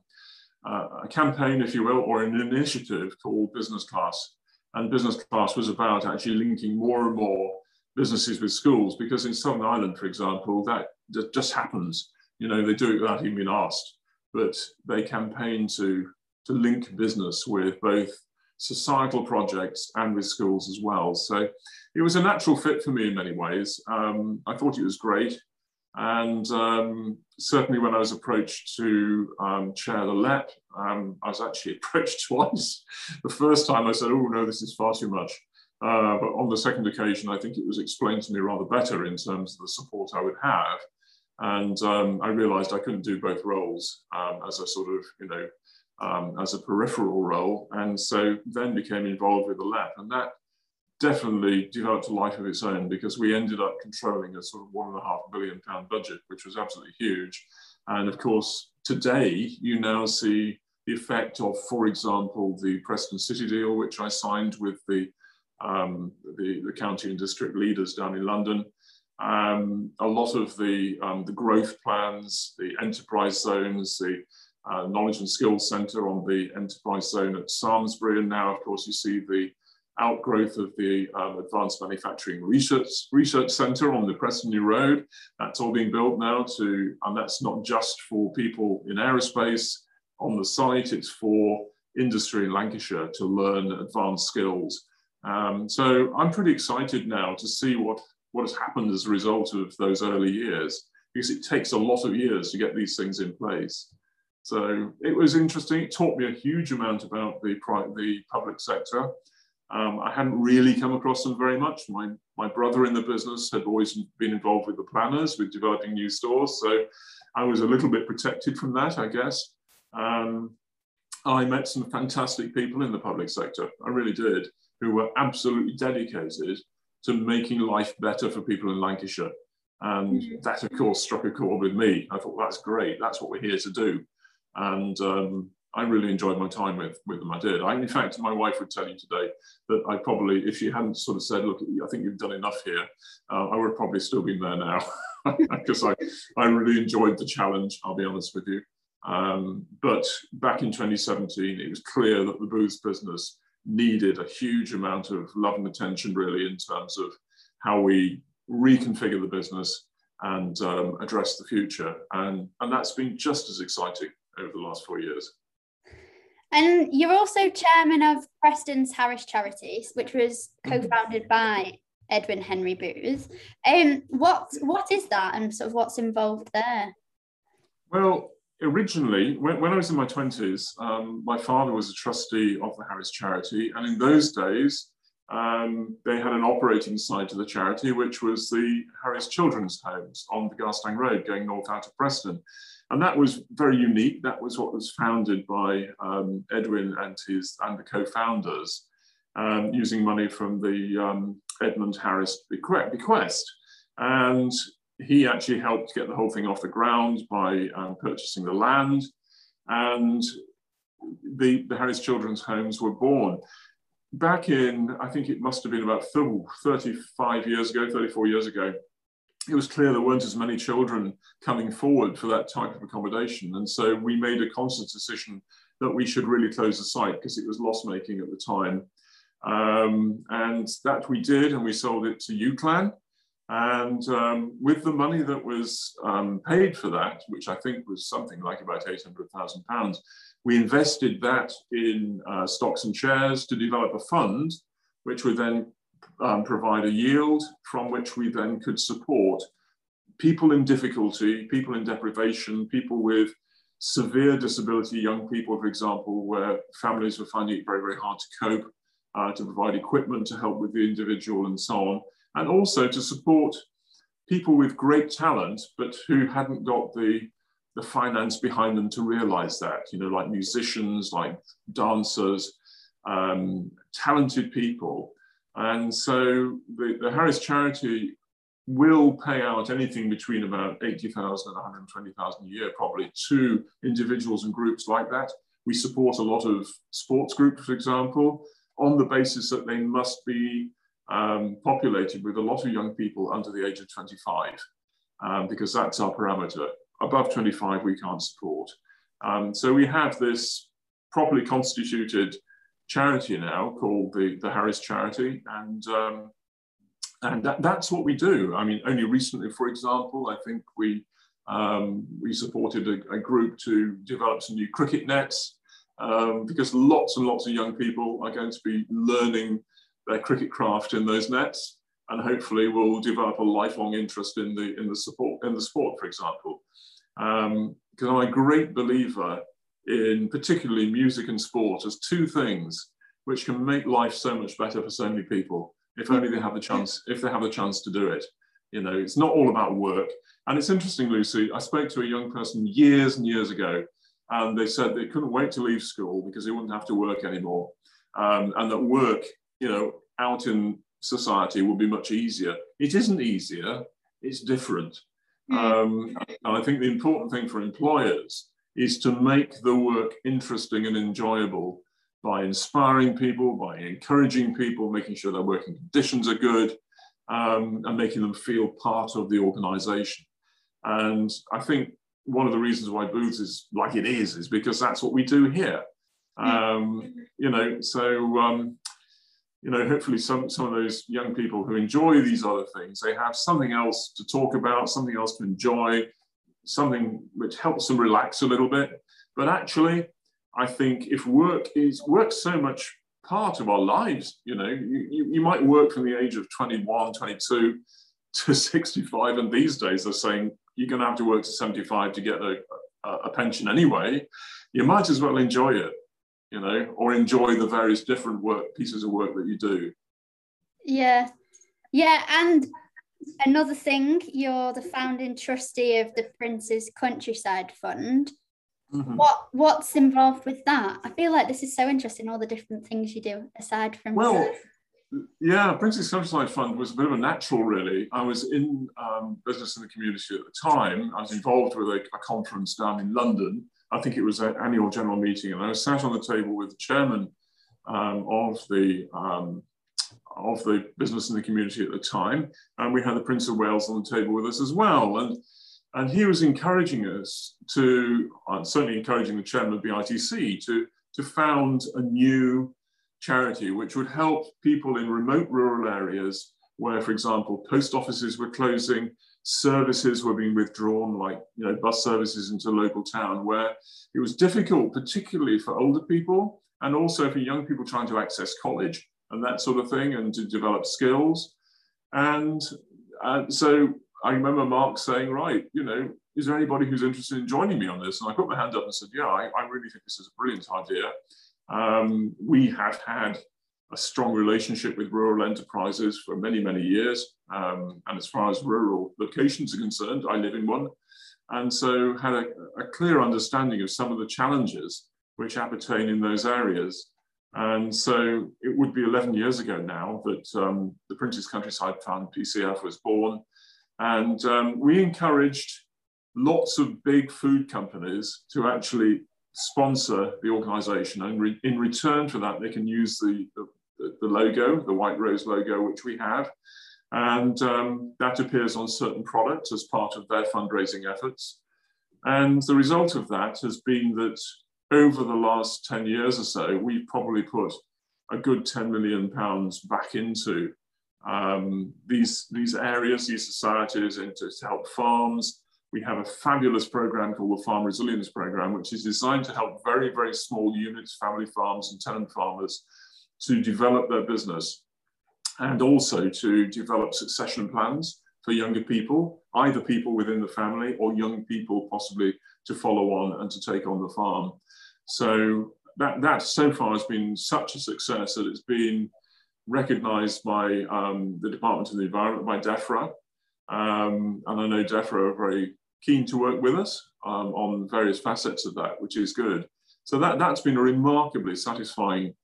uh, a campaign, if you will, or an initiative called Business Class. And Business Class was about actually linking more and more businesses with schools, because in Southern Ireland, for example, that, that just happens. You know, they do it without even being asked, but they campaign to, to link business with both societal projects and with schools as well. So it was a natural fit for me in many ways. Um, I thought it was great. And um, certainly when I was approached to um, chair the LEP, um, I was actually approached twice. the first time I said, oh no, this is far too much. Uh, but on the second occasion, I think it was explained to me rather better in terms of the support I would have. And um, I realized I couldn't do both roles um, as a sort of, you know, um, as a peripheral role, and so then became involved with the LEP. And that definitely developed a life of its own because we ended up controlling a sort of one and a half billion pound budget, which was absolutely huge. And of course, today you now see the effect of, for example, the Preston City deal, which I signed with the, um, the, the, county and district leaders down in London. Um, a lot of the, um, the growth plans, the enterprise zones, the uh, Knowledge and Skills Centre on the enterprise zone at Samlesbury. And now, of course, you see the outgrowth of the um, Advanced Manufacturing Research, Research Centre on the Preston New Road. That's all being built now to, and that's not just for people in aerospace on the site, it's for industry in Lancashire to learn advanced skills. Um, so I'm pretty excited now to see what, what has happened as a result of those early years, because it takes a lot of years to get these things in place. So it was interesting. It taught me a huge amount about the, the public sector. Um, I hadn't really come across them very much. My, my brother in the business had always been involved with the planners, with developing new stores. So I was a little bit protected from that, I guess. Um, I met some fantastic people in the public sector. I really did, who were absolutely dedicated to making life better for people in Lancashire. And mm-hmm. that, of course, struck a chord with me. I thought, that's great. That's what we're here to do. And um, I really enjoyed my time with, with them. I did. I, in fact, my wife would tell you today that I probably, if she hadn't sort of said, look, I think you've done enough here, uh, I would have probably still been there now because I, I really enjoyed the challenge, I'll be honest with you. Um, but back in 2017, it was clear that the Booths business needed a huge amount of love and attention, really, in terms of how we reconfigure the business and um, address the future. And, and that's been just as exciting over the last four years. And you're also chairman of Preston's Harris Charities, which was mm-hmm. co-founded by Edwin Henry Booth. Um, what what is that, and sort of what's involved there? Well, originally, when, when I was in my twenties, um, my father was a trustee of the Harris Charity, and in those days, um, they had an operating side to the charity, which was the Harris Children's Homes on the Garstang Road, going north out of Preston. And that was very unique. That was what was founded by um, Edwin and his and the co-founders, um, using money from the um, Edmund Harris bequest. And he actually helped get the whole thing off the ground by um, purchasing the land. And the, the Harris Children's Homes were born. Back in, I think it must have been about 35 years ago, 34 years ago, it was clear there weren't as many children coming forward for that type of accommodation. And so we made a conscious decision that we should really close the site because it was loss making at the time. Um, and that we did, and we sold it to UCLAN. And um, with the money that was um, paid for that, which I think was something like about £800,000, we invested that in uh, stocks and shares to develop a fund, which would then um, provide a yield from which we then could support people in difficulty, people in deprivation, people with severe disability, young people, for example, where families were finding it very, very hard to cope, uh, to provide equipment to help with the individual and so on, and also to support people with great talent, but who hadn't got the, the finance behind them to realize that, you know, like musicians, like dancers, um, talented people and so the, the Harris charity will pay out anything between about 80,000 and 120,000 a year, probably to individuals and groups like that. We support a lot of sports groups, for example, on the basis that they must be um, populated with a lot of young people under the age of 25, um, because that's our parameter. Above 25, we can't support. Um, so we have this properly constituted charity now called the, the Harris Charity. And, um, and that, that's what we do. I mean, only recently, for example, I think we, um, we supported a, a, group to develop some new cricket nets um, because lots and lots of young people are going to be learning their cricket craft in those nets and hopefully will develop a lifelong interest in the, in the, support, in the sport, for example. Because um, I'm a great believer in particularly music and sport as two things which can make life so much better for so many people if only they have the chance if they have the chance to do it. You know it's not all about work. And it's interesting lucy i spoke to a young person years and years ago and they said they couldn't wait to leave school because they wouldn't have to work anymore. Um, and that work you know out in society would be much easier it isn't easier it's different mm. um, and i think the important thing for employers is to make the work interesting and enjoyable by inspiring people, by encouraging people, making sure their working conditions are good, um, and making them feel part of the organization. And I think one of the reasons why Booths is like it is, is because that's what we do here. Um, you know, so, um, you know, hopefully some, some of those young people who enjoy these other things, they have something else to talk about, something else to enjoy, something which helps them relax a little bit. But actually, I think if work is work so much part of our lives, you know, you, you, you might work from the age of 21, 22 to 65, and these days they're saying you're going to have to work to 75 to get a, a, a pension anyway. You might as well enjoy it, you know, or enjoy the various different work pieces of work that you do. Yeah, yeah, and another thing, you're the founding trustee of the Prince's Countryside Fund. Mm-hmm. What what's involved with that? I feel like this is so interesting. All the different things you do aside from well, yeah, Prince's Countryside Fund was a bit of a natural, really. I was in um, business in the community at the time. I was involved with a, a conference down in London. I think it was an annual general meeting, and I sat on the table with the chairman um, of the um, of the business in the community at the time, and we had the Prince of Wales on the table with us as well. And and he was encouraging us to, uh, certainly encouraging the chairman of BITC to, to found a new charity which would help people in remote rural areas where, for example, post offices were closing, services were being withdrawn, like you know, bus services into local town, where it was difficult, particularly for older people and also for young people trying to access college and that sort of thing and to develop skills. And uh, so I remember Mark saying, right, you know, is there anybody who's interested in joining me on this? And I put my hand up and said, yeah, I, I really think this is a brilliant idea. Um, we have had a strong relationship with rural enterprises for many, many years. Um, and as far as rural locations are concerned, I live in one. And so had a, a clear understanding of some of the challenges which appertain in those areas. And so it would be 11 years ago now that um, the Prince's Countryside Fund, PCF, was born. And um, we encouraged lots of big food companies to actually sponsor the organization. And re in return for that, they can use the, the, the, logo, the White Rose logo, which we have. And um, that appears on certain products as part of their fundraising efforts. And the result of that has been that over the last 10 years or so, we've probably put a good 10 million pounds back into um, these, these areas, these societies, and to, to help farms. We have a fabulous program called the Farm Resilience Program, which is designed to help very, very small units, family farms and tenant farmers to develop their business and also to develop succession plans for younger people, either people within the family or young people possibly to follow on and to take on the farm. So that, that so far has been such a success that it's been recognized by um, the Department of the Environment, by DEFRA. Um, and I know DEFRA are very keen to work with us um, on various facets of that, which is good. So that, that's been a remarkably satisfying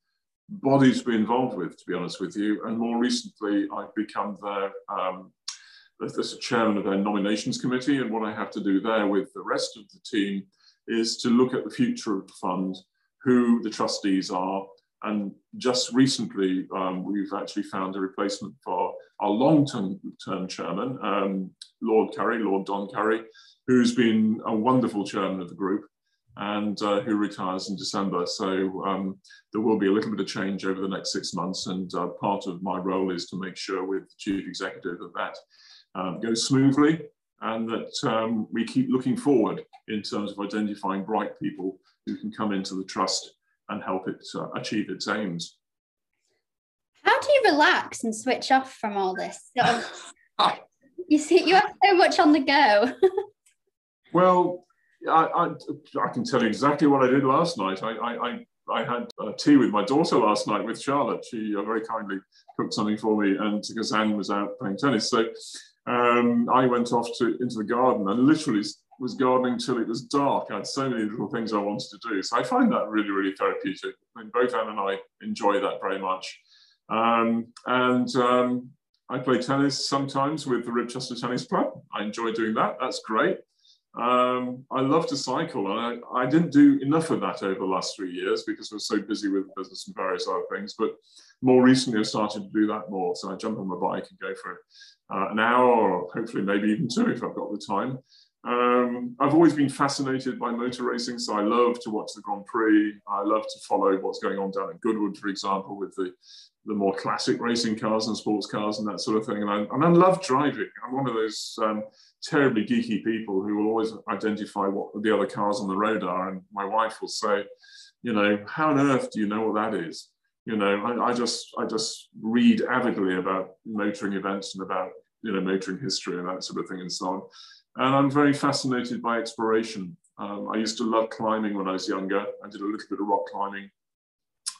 body to be involved with, to be honest with you. And more recently, I've become the, um, chairman of their nominations committee. And what I have to do there with the rest of the team is to look at the future of the fund, who the trustees are, and just recently, um, we've actually found a replacement for our long-term term chairman, um, Lord Curry, Lord Don Curry, who's been a wonderful chairman of the group and uh, who retires in December. So um, there will be a little bit of change over the next six months. And uh, part of my role is to make sure with the chief executive that that um, goes smoothly and that um, we keep looking forward in terms of identifying bright people who can come into the trust and help it uh, achieve its aims. How do you relax and switch off from all this? you see, you have so much on the go. well, I, I, I, can tell you exactly what I did last night. I, I, I had uh, tea with my daughter last night with Charlotte. She uh, very kindly cooked something for me, and because Anne was out playing tennis, so um, I went off to into the garden and literally was gardening till it was dark. I had so many little things I wanted to do. So I find that really, really therapeutic. I mean, both Anne and I enjoy that very much. Um, and um, I play tennis sometimes with the Ribchester Tennis Club. I enjoy doing that. That's great. Um, I love to cycle, and I, I, didn't do enough of that over the last three years because I was so busy with business and various other things. But more recently, I've started to do that more. So I jump on my bike and go for uh, an hour, or hopefully maybe even two if I've got the time. Um, I've always been fascinated by motor racing, so I love to watch the Grand Prix. I love to follow what's going on down at Goodwood, for example, with the, the more classic racing cars and sports cars and that sort of thing. And I, and I love driving. I'm one of those um, terribly geeky people who will always identify what the other cars on the road are. And my wife will say, You know, how on earth do you know what that is? You know, I, I just I just read avidly about motoring events and about you know motoring history and that sort of thing and so on. And I'm very fascinated by exploration. Um, I used to love climbing when I was younger. I did a little bit of rock climbing.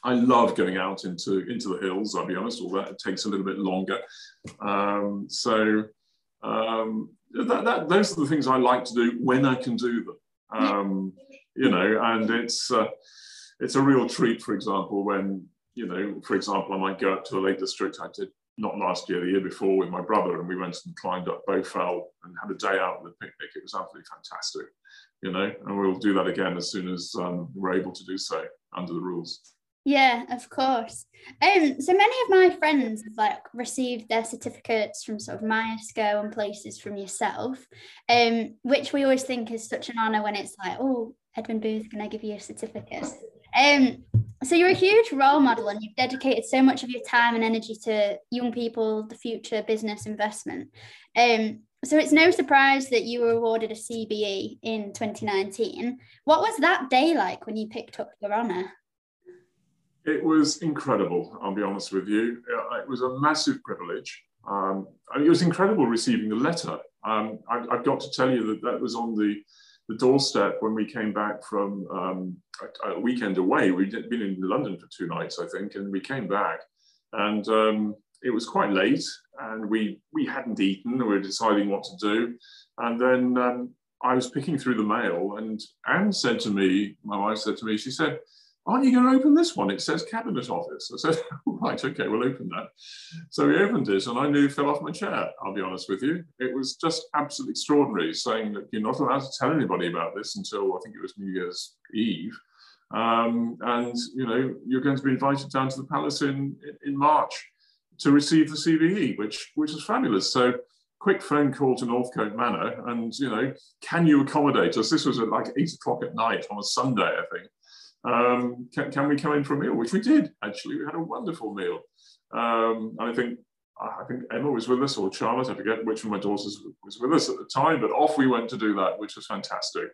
I love going out into, into the hills, I'll be honest, although it takes a little bit longer. Um, so um, that, that, those are the things I like to do when I can do them. Um, you know, and it's, uh, it's a real treat, for example, when, you know, for example, I might go up to a Lake District. I did not last year, the year before with my brother, and we went and climbed up Bowfell and had a day out on the picnic. It was absolutely fantastic, you know, and we'll do that again as soon as um, we're able to do so under the rules. Yeah, of course. Um, so many of my friends have like received their certificates from sort of Myerscough and places from yourself, um, which we always think is such an honour when it's like, oh, Edwin Booth, can I give you a certificate? Um, so you're a huge role model and you've dedicated so much of your time and energy to young people, the future, business, investment. Um, so it's no surprise that you were awarded a CBE in 2019. What was that day like when you picked up your honour? It was incredible, I'll be honest with you. It was a massive privilege. Um, it was incredible receiving the letter. Um, I, have got to tell you that that was on the, the doorstep when we came back from um, a, a, weekend away. We'd been in London for two nights, I think, and we came back. And um, it was quite late, and we, we hadn't eaten, we were deciding what to do. And then um, I was picking through the mail, and Anne said to me, my wife said to me, she said, aren't you going to open this one? It says cabinet office. I said, right, okay, we'll open that. So we opened it and I nearly fell off my chair, I'll be honest with you. It was just absolutely extraordinary saying that you're not allowed to tell anybody about this until I think it was New Year's Eve. Um, and, you know, you're going to be invited down to the palace in, in March to receive the CBE, which, which is fabulous. So quick phone call to Northcote Manor and, you know, can you accommodate us? This was at like eight o'clock at night on a Sunday, I think um, can, can, we come in for a meal? Which we did, actually. We had a wonderful meal. Um, and I think I think Emma was with us, or Charlotte, I forget which of my daughters was with us at the time, but off we went to do that, which was fantastic.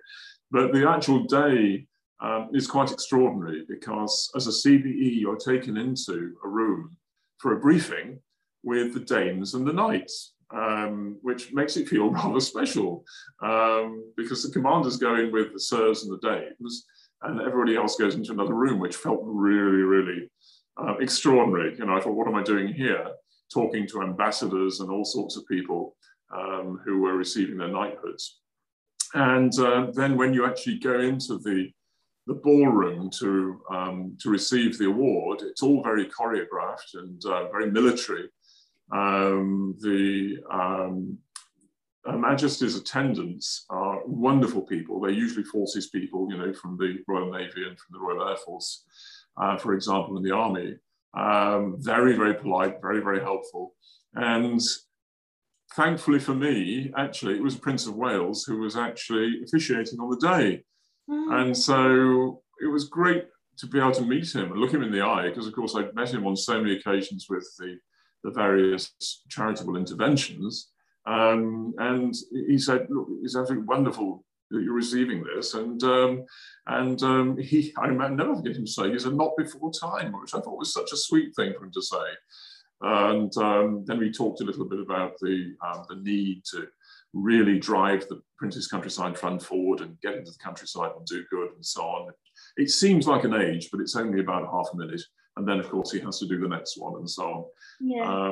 But the actual day um, is quite extraordinary because as a CBE, you're taken into a room for a briefing with the dames and the knights. Um, which makes it feel rather special um, because the commanders go in with the sirs and the dames, and everybody else goes into another room, which felt really, really uh, extraordinary. You know, I thought, what am I doing here? Talking to ambassadors and all sorts of people um, who were receiving their knighthoods. And uh, then when you actually go into the, the ballroom to, um, to receive the award, it's all very choreographed and uh, very military. Um, the, um, her Majesty's attendants are wonderful people. They're usually forces people, you know, from the Royal Navy and from the Royal Air Force, uh, for example, in the Army. Um, very, very polite, very, very helpful. And thankfully for me, actually, it was Prince of Wales who was actually officiating on the day. Mm. And so it was great to be able to meet him and look him in the eye, because of course I'd met him on so many occasions with the, the various charitable interventions. Um, and he said, look, it's absolutely wonderful that you're receiving this. And um, and um, he, I never forget him saying, he said, not before time, which I thought was such a sweet thing for him to say. And um, then we talked a little bit about the, um, the need to really drive the Prince's Countryside Fund forward and get into the countryside and do good and so on. It seems like an age, but it's only about half a minute. And then, of course, he has to do the next one and so on. Yeah.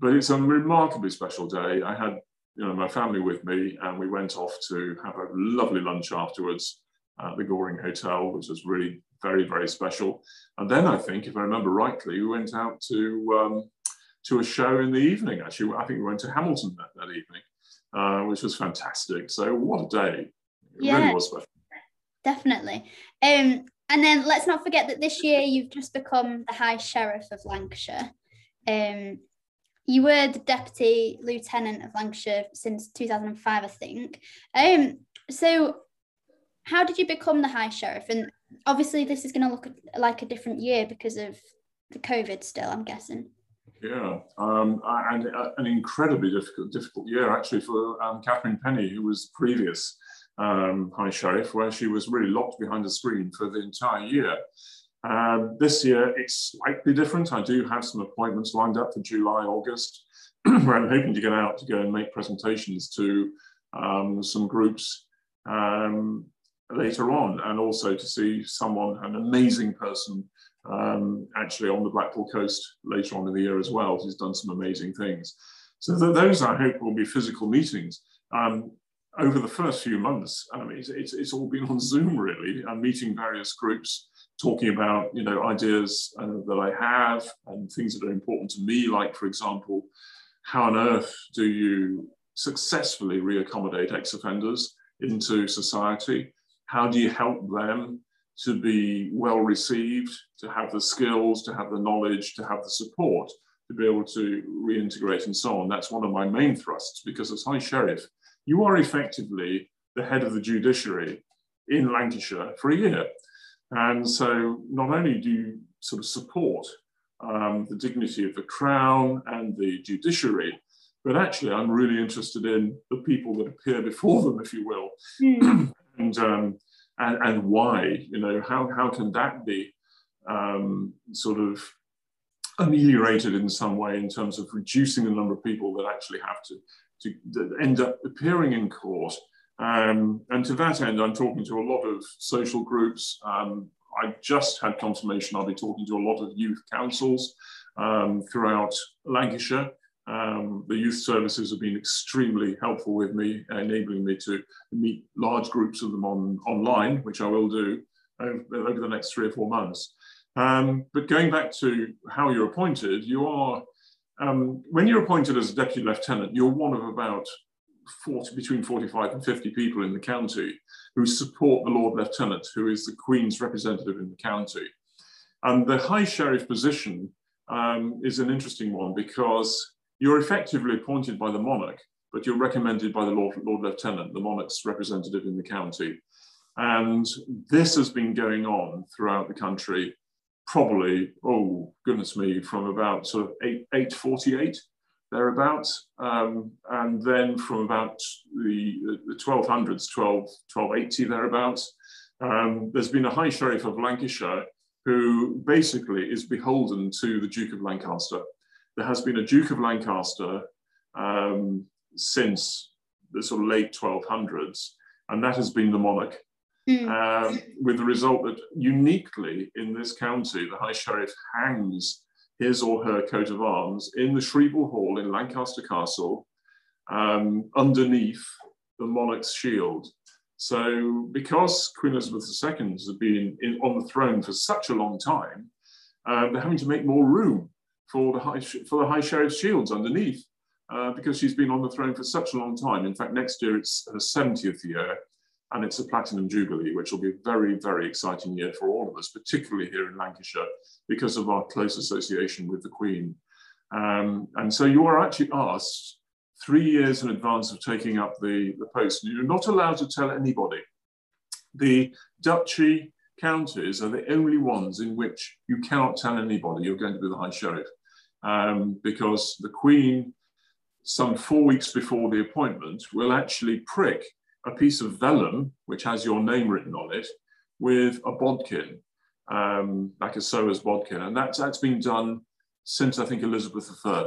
But it's a remarkably special day. I had you know my family with me, and we went off to have a lovely lunch afterwards at the Goring Hotel, which was really very very special. And then I think, if I remember rightly, we went out to um, to a show in the evening. Actually, I think we went to Hamilton that, that evening, uh, which was fantastic. So what a day! It yeah, really was special. Definitely. Um, and then let's not forget that this year you've just become the High Sheriff of Lancashire. Um, you were the deputy lieutenant of Lancashire since 2005, I think. Um, so how did you become the high sheriff? And obviously, this is going to look like a different year because of the COVID. Still, I'm guessing. Yeah, um, and uh, an incredibly difficult, difficult year actually for um, Catherine Penny, who was previous um, High Sheriff, where she was really locked behind a screen for the entire year. Um, this year, it's slightly different. I do have some appointments lined up for July, August, where I'm hoping to get out to go and make presentations to um, some groups um, later on, and also to see someone, an amazing person, um, actually on the Blackpool coast later on in the year as well, who's done some amazing things. So th those, I hope, will be physical meetings. Um, over the first few months, um, it's, it's, it's, all been on Zoom really, and meeting various groups, talking about you know ideas uh, that I have and things that are important to me, like for example, how on earth do you successfully reaccommodate ex-offenders into society? How do you help them to be well received, to have the skills, to have the knowledge, to have the support, to be able to reintegrate and so on? That's one of my main thrusts because as High Sheriff, you are effectively the head of the judiciary in Lancashire for a year. And so not only do you sort of support um, the dignity of the crown and the judiciary, but actually I'm really interested in the people that appear before them, if you will, mm. and, um, and, and why, you know, how, how can that be um, sort of ameliorated in some way in terms of reducing the number of people that actually have to to end up appearing in court. Um, and to that end, I'm talking to a lot of social groups. Um, I just had confirmation I'll be talking to a lot of youth councils um, throughout Lancashire. Um, the youth services have been extremely helpful with me, enabling me to meet large groups of them on, online, which I will do over, over the next three or four months. Um, but going back to how you're appointed, you are um, when you're appointed as a deputy lieutenant, you're one of about 40, between 45 and 50 people in the county who support the Lord Lieutenant, who is the Queen's representative in the county. And the High Sheriff position um, is an interesting one because you're effectively appointed by the monarch, but you're recommended by the Lord, Lord Lieutenant, the monarch's representative in the county. And this has been going on throughout the country probably, oh goodness me, from about sort of 8, 848 thereabouts. Um, and then from about the, the 1200s, 12, 1280 thereabouts, um, there's been a High Sheriff of Lancashire who basically is beholden to the Duke of Lancaster. There has been a Duke of Lancaster um, since the sort of late 1200s, and that has been the monarch. Mm. Um, with the result that uniquely in this county, the High Sheriff hangs his or her coat of arms in the Shrieval Hall in Lancaster Castle um, underneath the monarch's shield. So, because Queen Elizabeth II has been in, on the throne for such a long time, uh, they're having to make more room for the high, for the high sheriff's shields underneath, uh, because she's been on the throne for such a long time. In fact, next year it's her 70th year, and it's a platinum jubilee, which will be a very, very exciting year for all of us, particularly here in Lancashire, because of our close association with the Queen. Um, and so you are actually asked three years in advance of taking up the, the post, you're not allowed to tell anybody. The duchy counties are the only ones in which you cannot tell anybody you're going to be the High Sheriff, um, because the Queen, some four weeks before the appointment, will actually prick a piece of vellum, which has your name written on it, with a bodkin, um, like a sewer's bodkin. And that's, that's been done since, I think, Elizabeth I.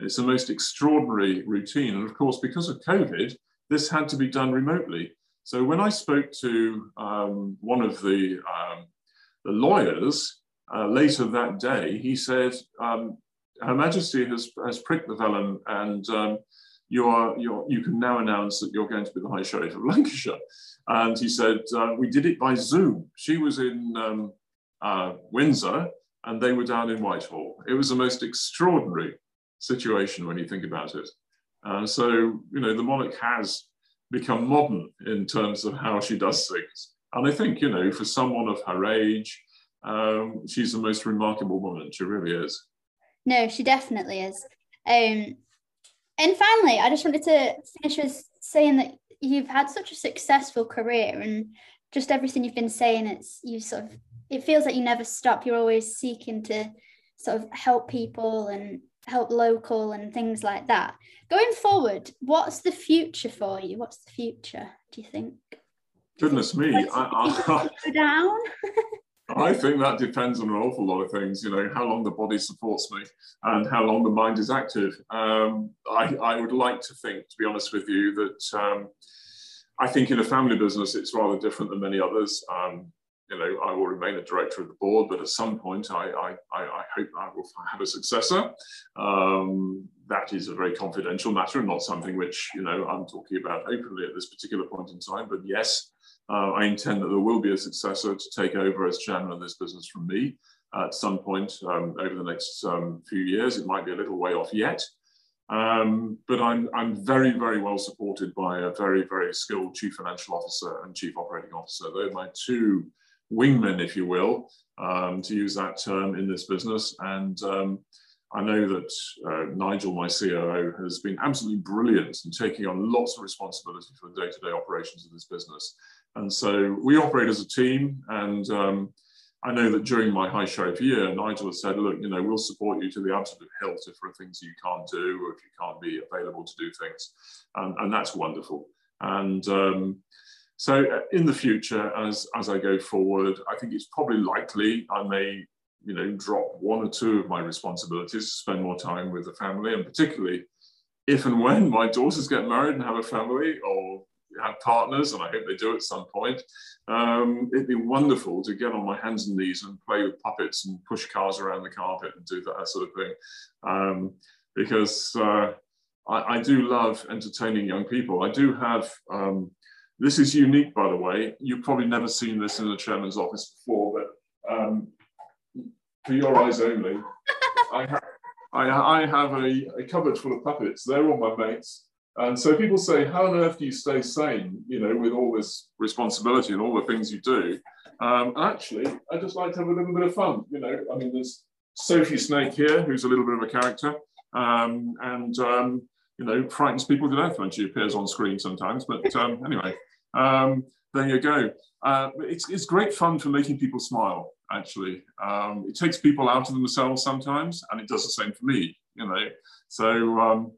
It's the most extraordinary routine. And of course, because of COVID, this had to be done remotely. So when I spoke to um, one of the, um, the lawyers uh, later that day, he said, um, Her Majesty has, has pricked the vellum and um, you are you're, you can now announce that you're going to be the High Sheriff of Lancashire. And he said, uh, we did it by Zoom. She was in um, uh, Windsor and they were down in Whitehall. It was the most extraordinary situation when you think about it. Uh, so, you know, the monarch has become modern in terms of how she does things. And I think, you know, for someone of her age, um, she's the most remarkable woman. She really is. No, she definitely is. Um, and finally, I just wanted to finish with saying that you've had such a successful career and just everything you've been saying, it's you sort of it feels like you never stop. You're always seeking to sort of help people and help local and things like that. Going forward, what's the future for you? What's the future, do you think? Goodness me. I, I, down? I think that depends on an awful lot of things, you know, how long the body supports me and how long the mind is active. Um, I, I, would like to think, to be honest with you, that um, I think in a family business, it's rather different than many others. Um, you know, I will remain a director of the board, but at some point, I, I, I hope I will have a successor. Um, that is a very confidential matter and not something which, you know, I'm talking about openly at this particular point in time. But yes, uh, I intend that there will be a successor to take over as chairman of this business from me at some point um, over the next um, few years. It might be a little way off yet, um, but I'm, I'm very, very well supported by a very, very skilled chief financial officer and chief operating officer. They're my two wingmen, if you will, um, to use that term in this business. And um, I know that uh, Nigel, my COO, has been absolutely brilliant in taking on lots of responsibility for the day-to-day operations of this business. And so we operate as a team. And um, I know that during my high sheriff year, Nigel has said, look, you know, we'll support you to the absolute hilt if there are things you can't do or if you can't be available to do things. And, and that's wonderful. And um, so uh, in the future, as, as I go forward, I think it's probably likely I may, you know, drop one or two of my responsibilities, spend more time with the family, and particularly if and when my daughters get married and have a family or have partners, and I hope they do at some point. Um, it'd be wonderful to get on my hands and knees and play with puppets and push cars around the carpet and do that sort of thing. Um, because uh, I, I, do love entertaining young people. I do have, um, this is unique, by the way. You've probably never seen this in the chairman's office before, for your eyes only, I, ha I, I have a, a cupboard full of puppets. They're all my mates. And so people say, how on earth do you stay sane, you know, with all this responsibility and all the things you do? Um, actually, I just like to have a little bit of fun. You know, I mean, there's Sophie Snake here, who's a little bit of a character, um, and um, you know, frightens people to death when she appears on screen sometimes. But um, anyway, um, there you go. Uh, it's, it's great fun for making people smile. Actually, um, it takes people out of themselves sometimes, and it does the same for me. You know, so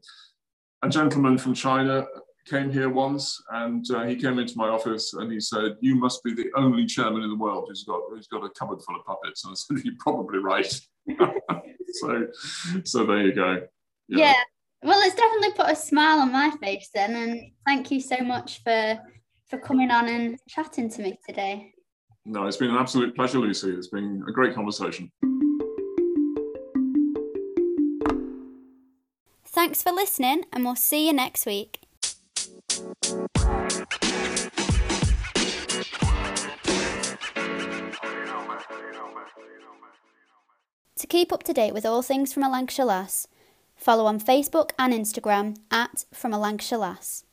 a gentleman from China came here once and uh, he came into my office and he said, you must be the only chairman in the world who's got, who's got a cupboard full of puppets. And I said, you're probably right. so, so there you go. Yeah. yeah. Well, it's definitely put a smile on my face then. And thank you so much for, for coming on and chatting to me today. No, it's been an absolute pleasure, Lucy. It's been a great conversation. Thanks for listening, and we'll see you next week. To keep up to date with all things from a Lancashire Lass, follow on Facebook and Instagram at From a Lancashire Lass.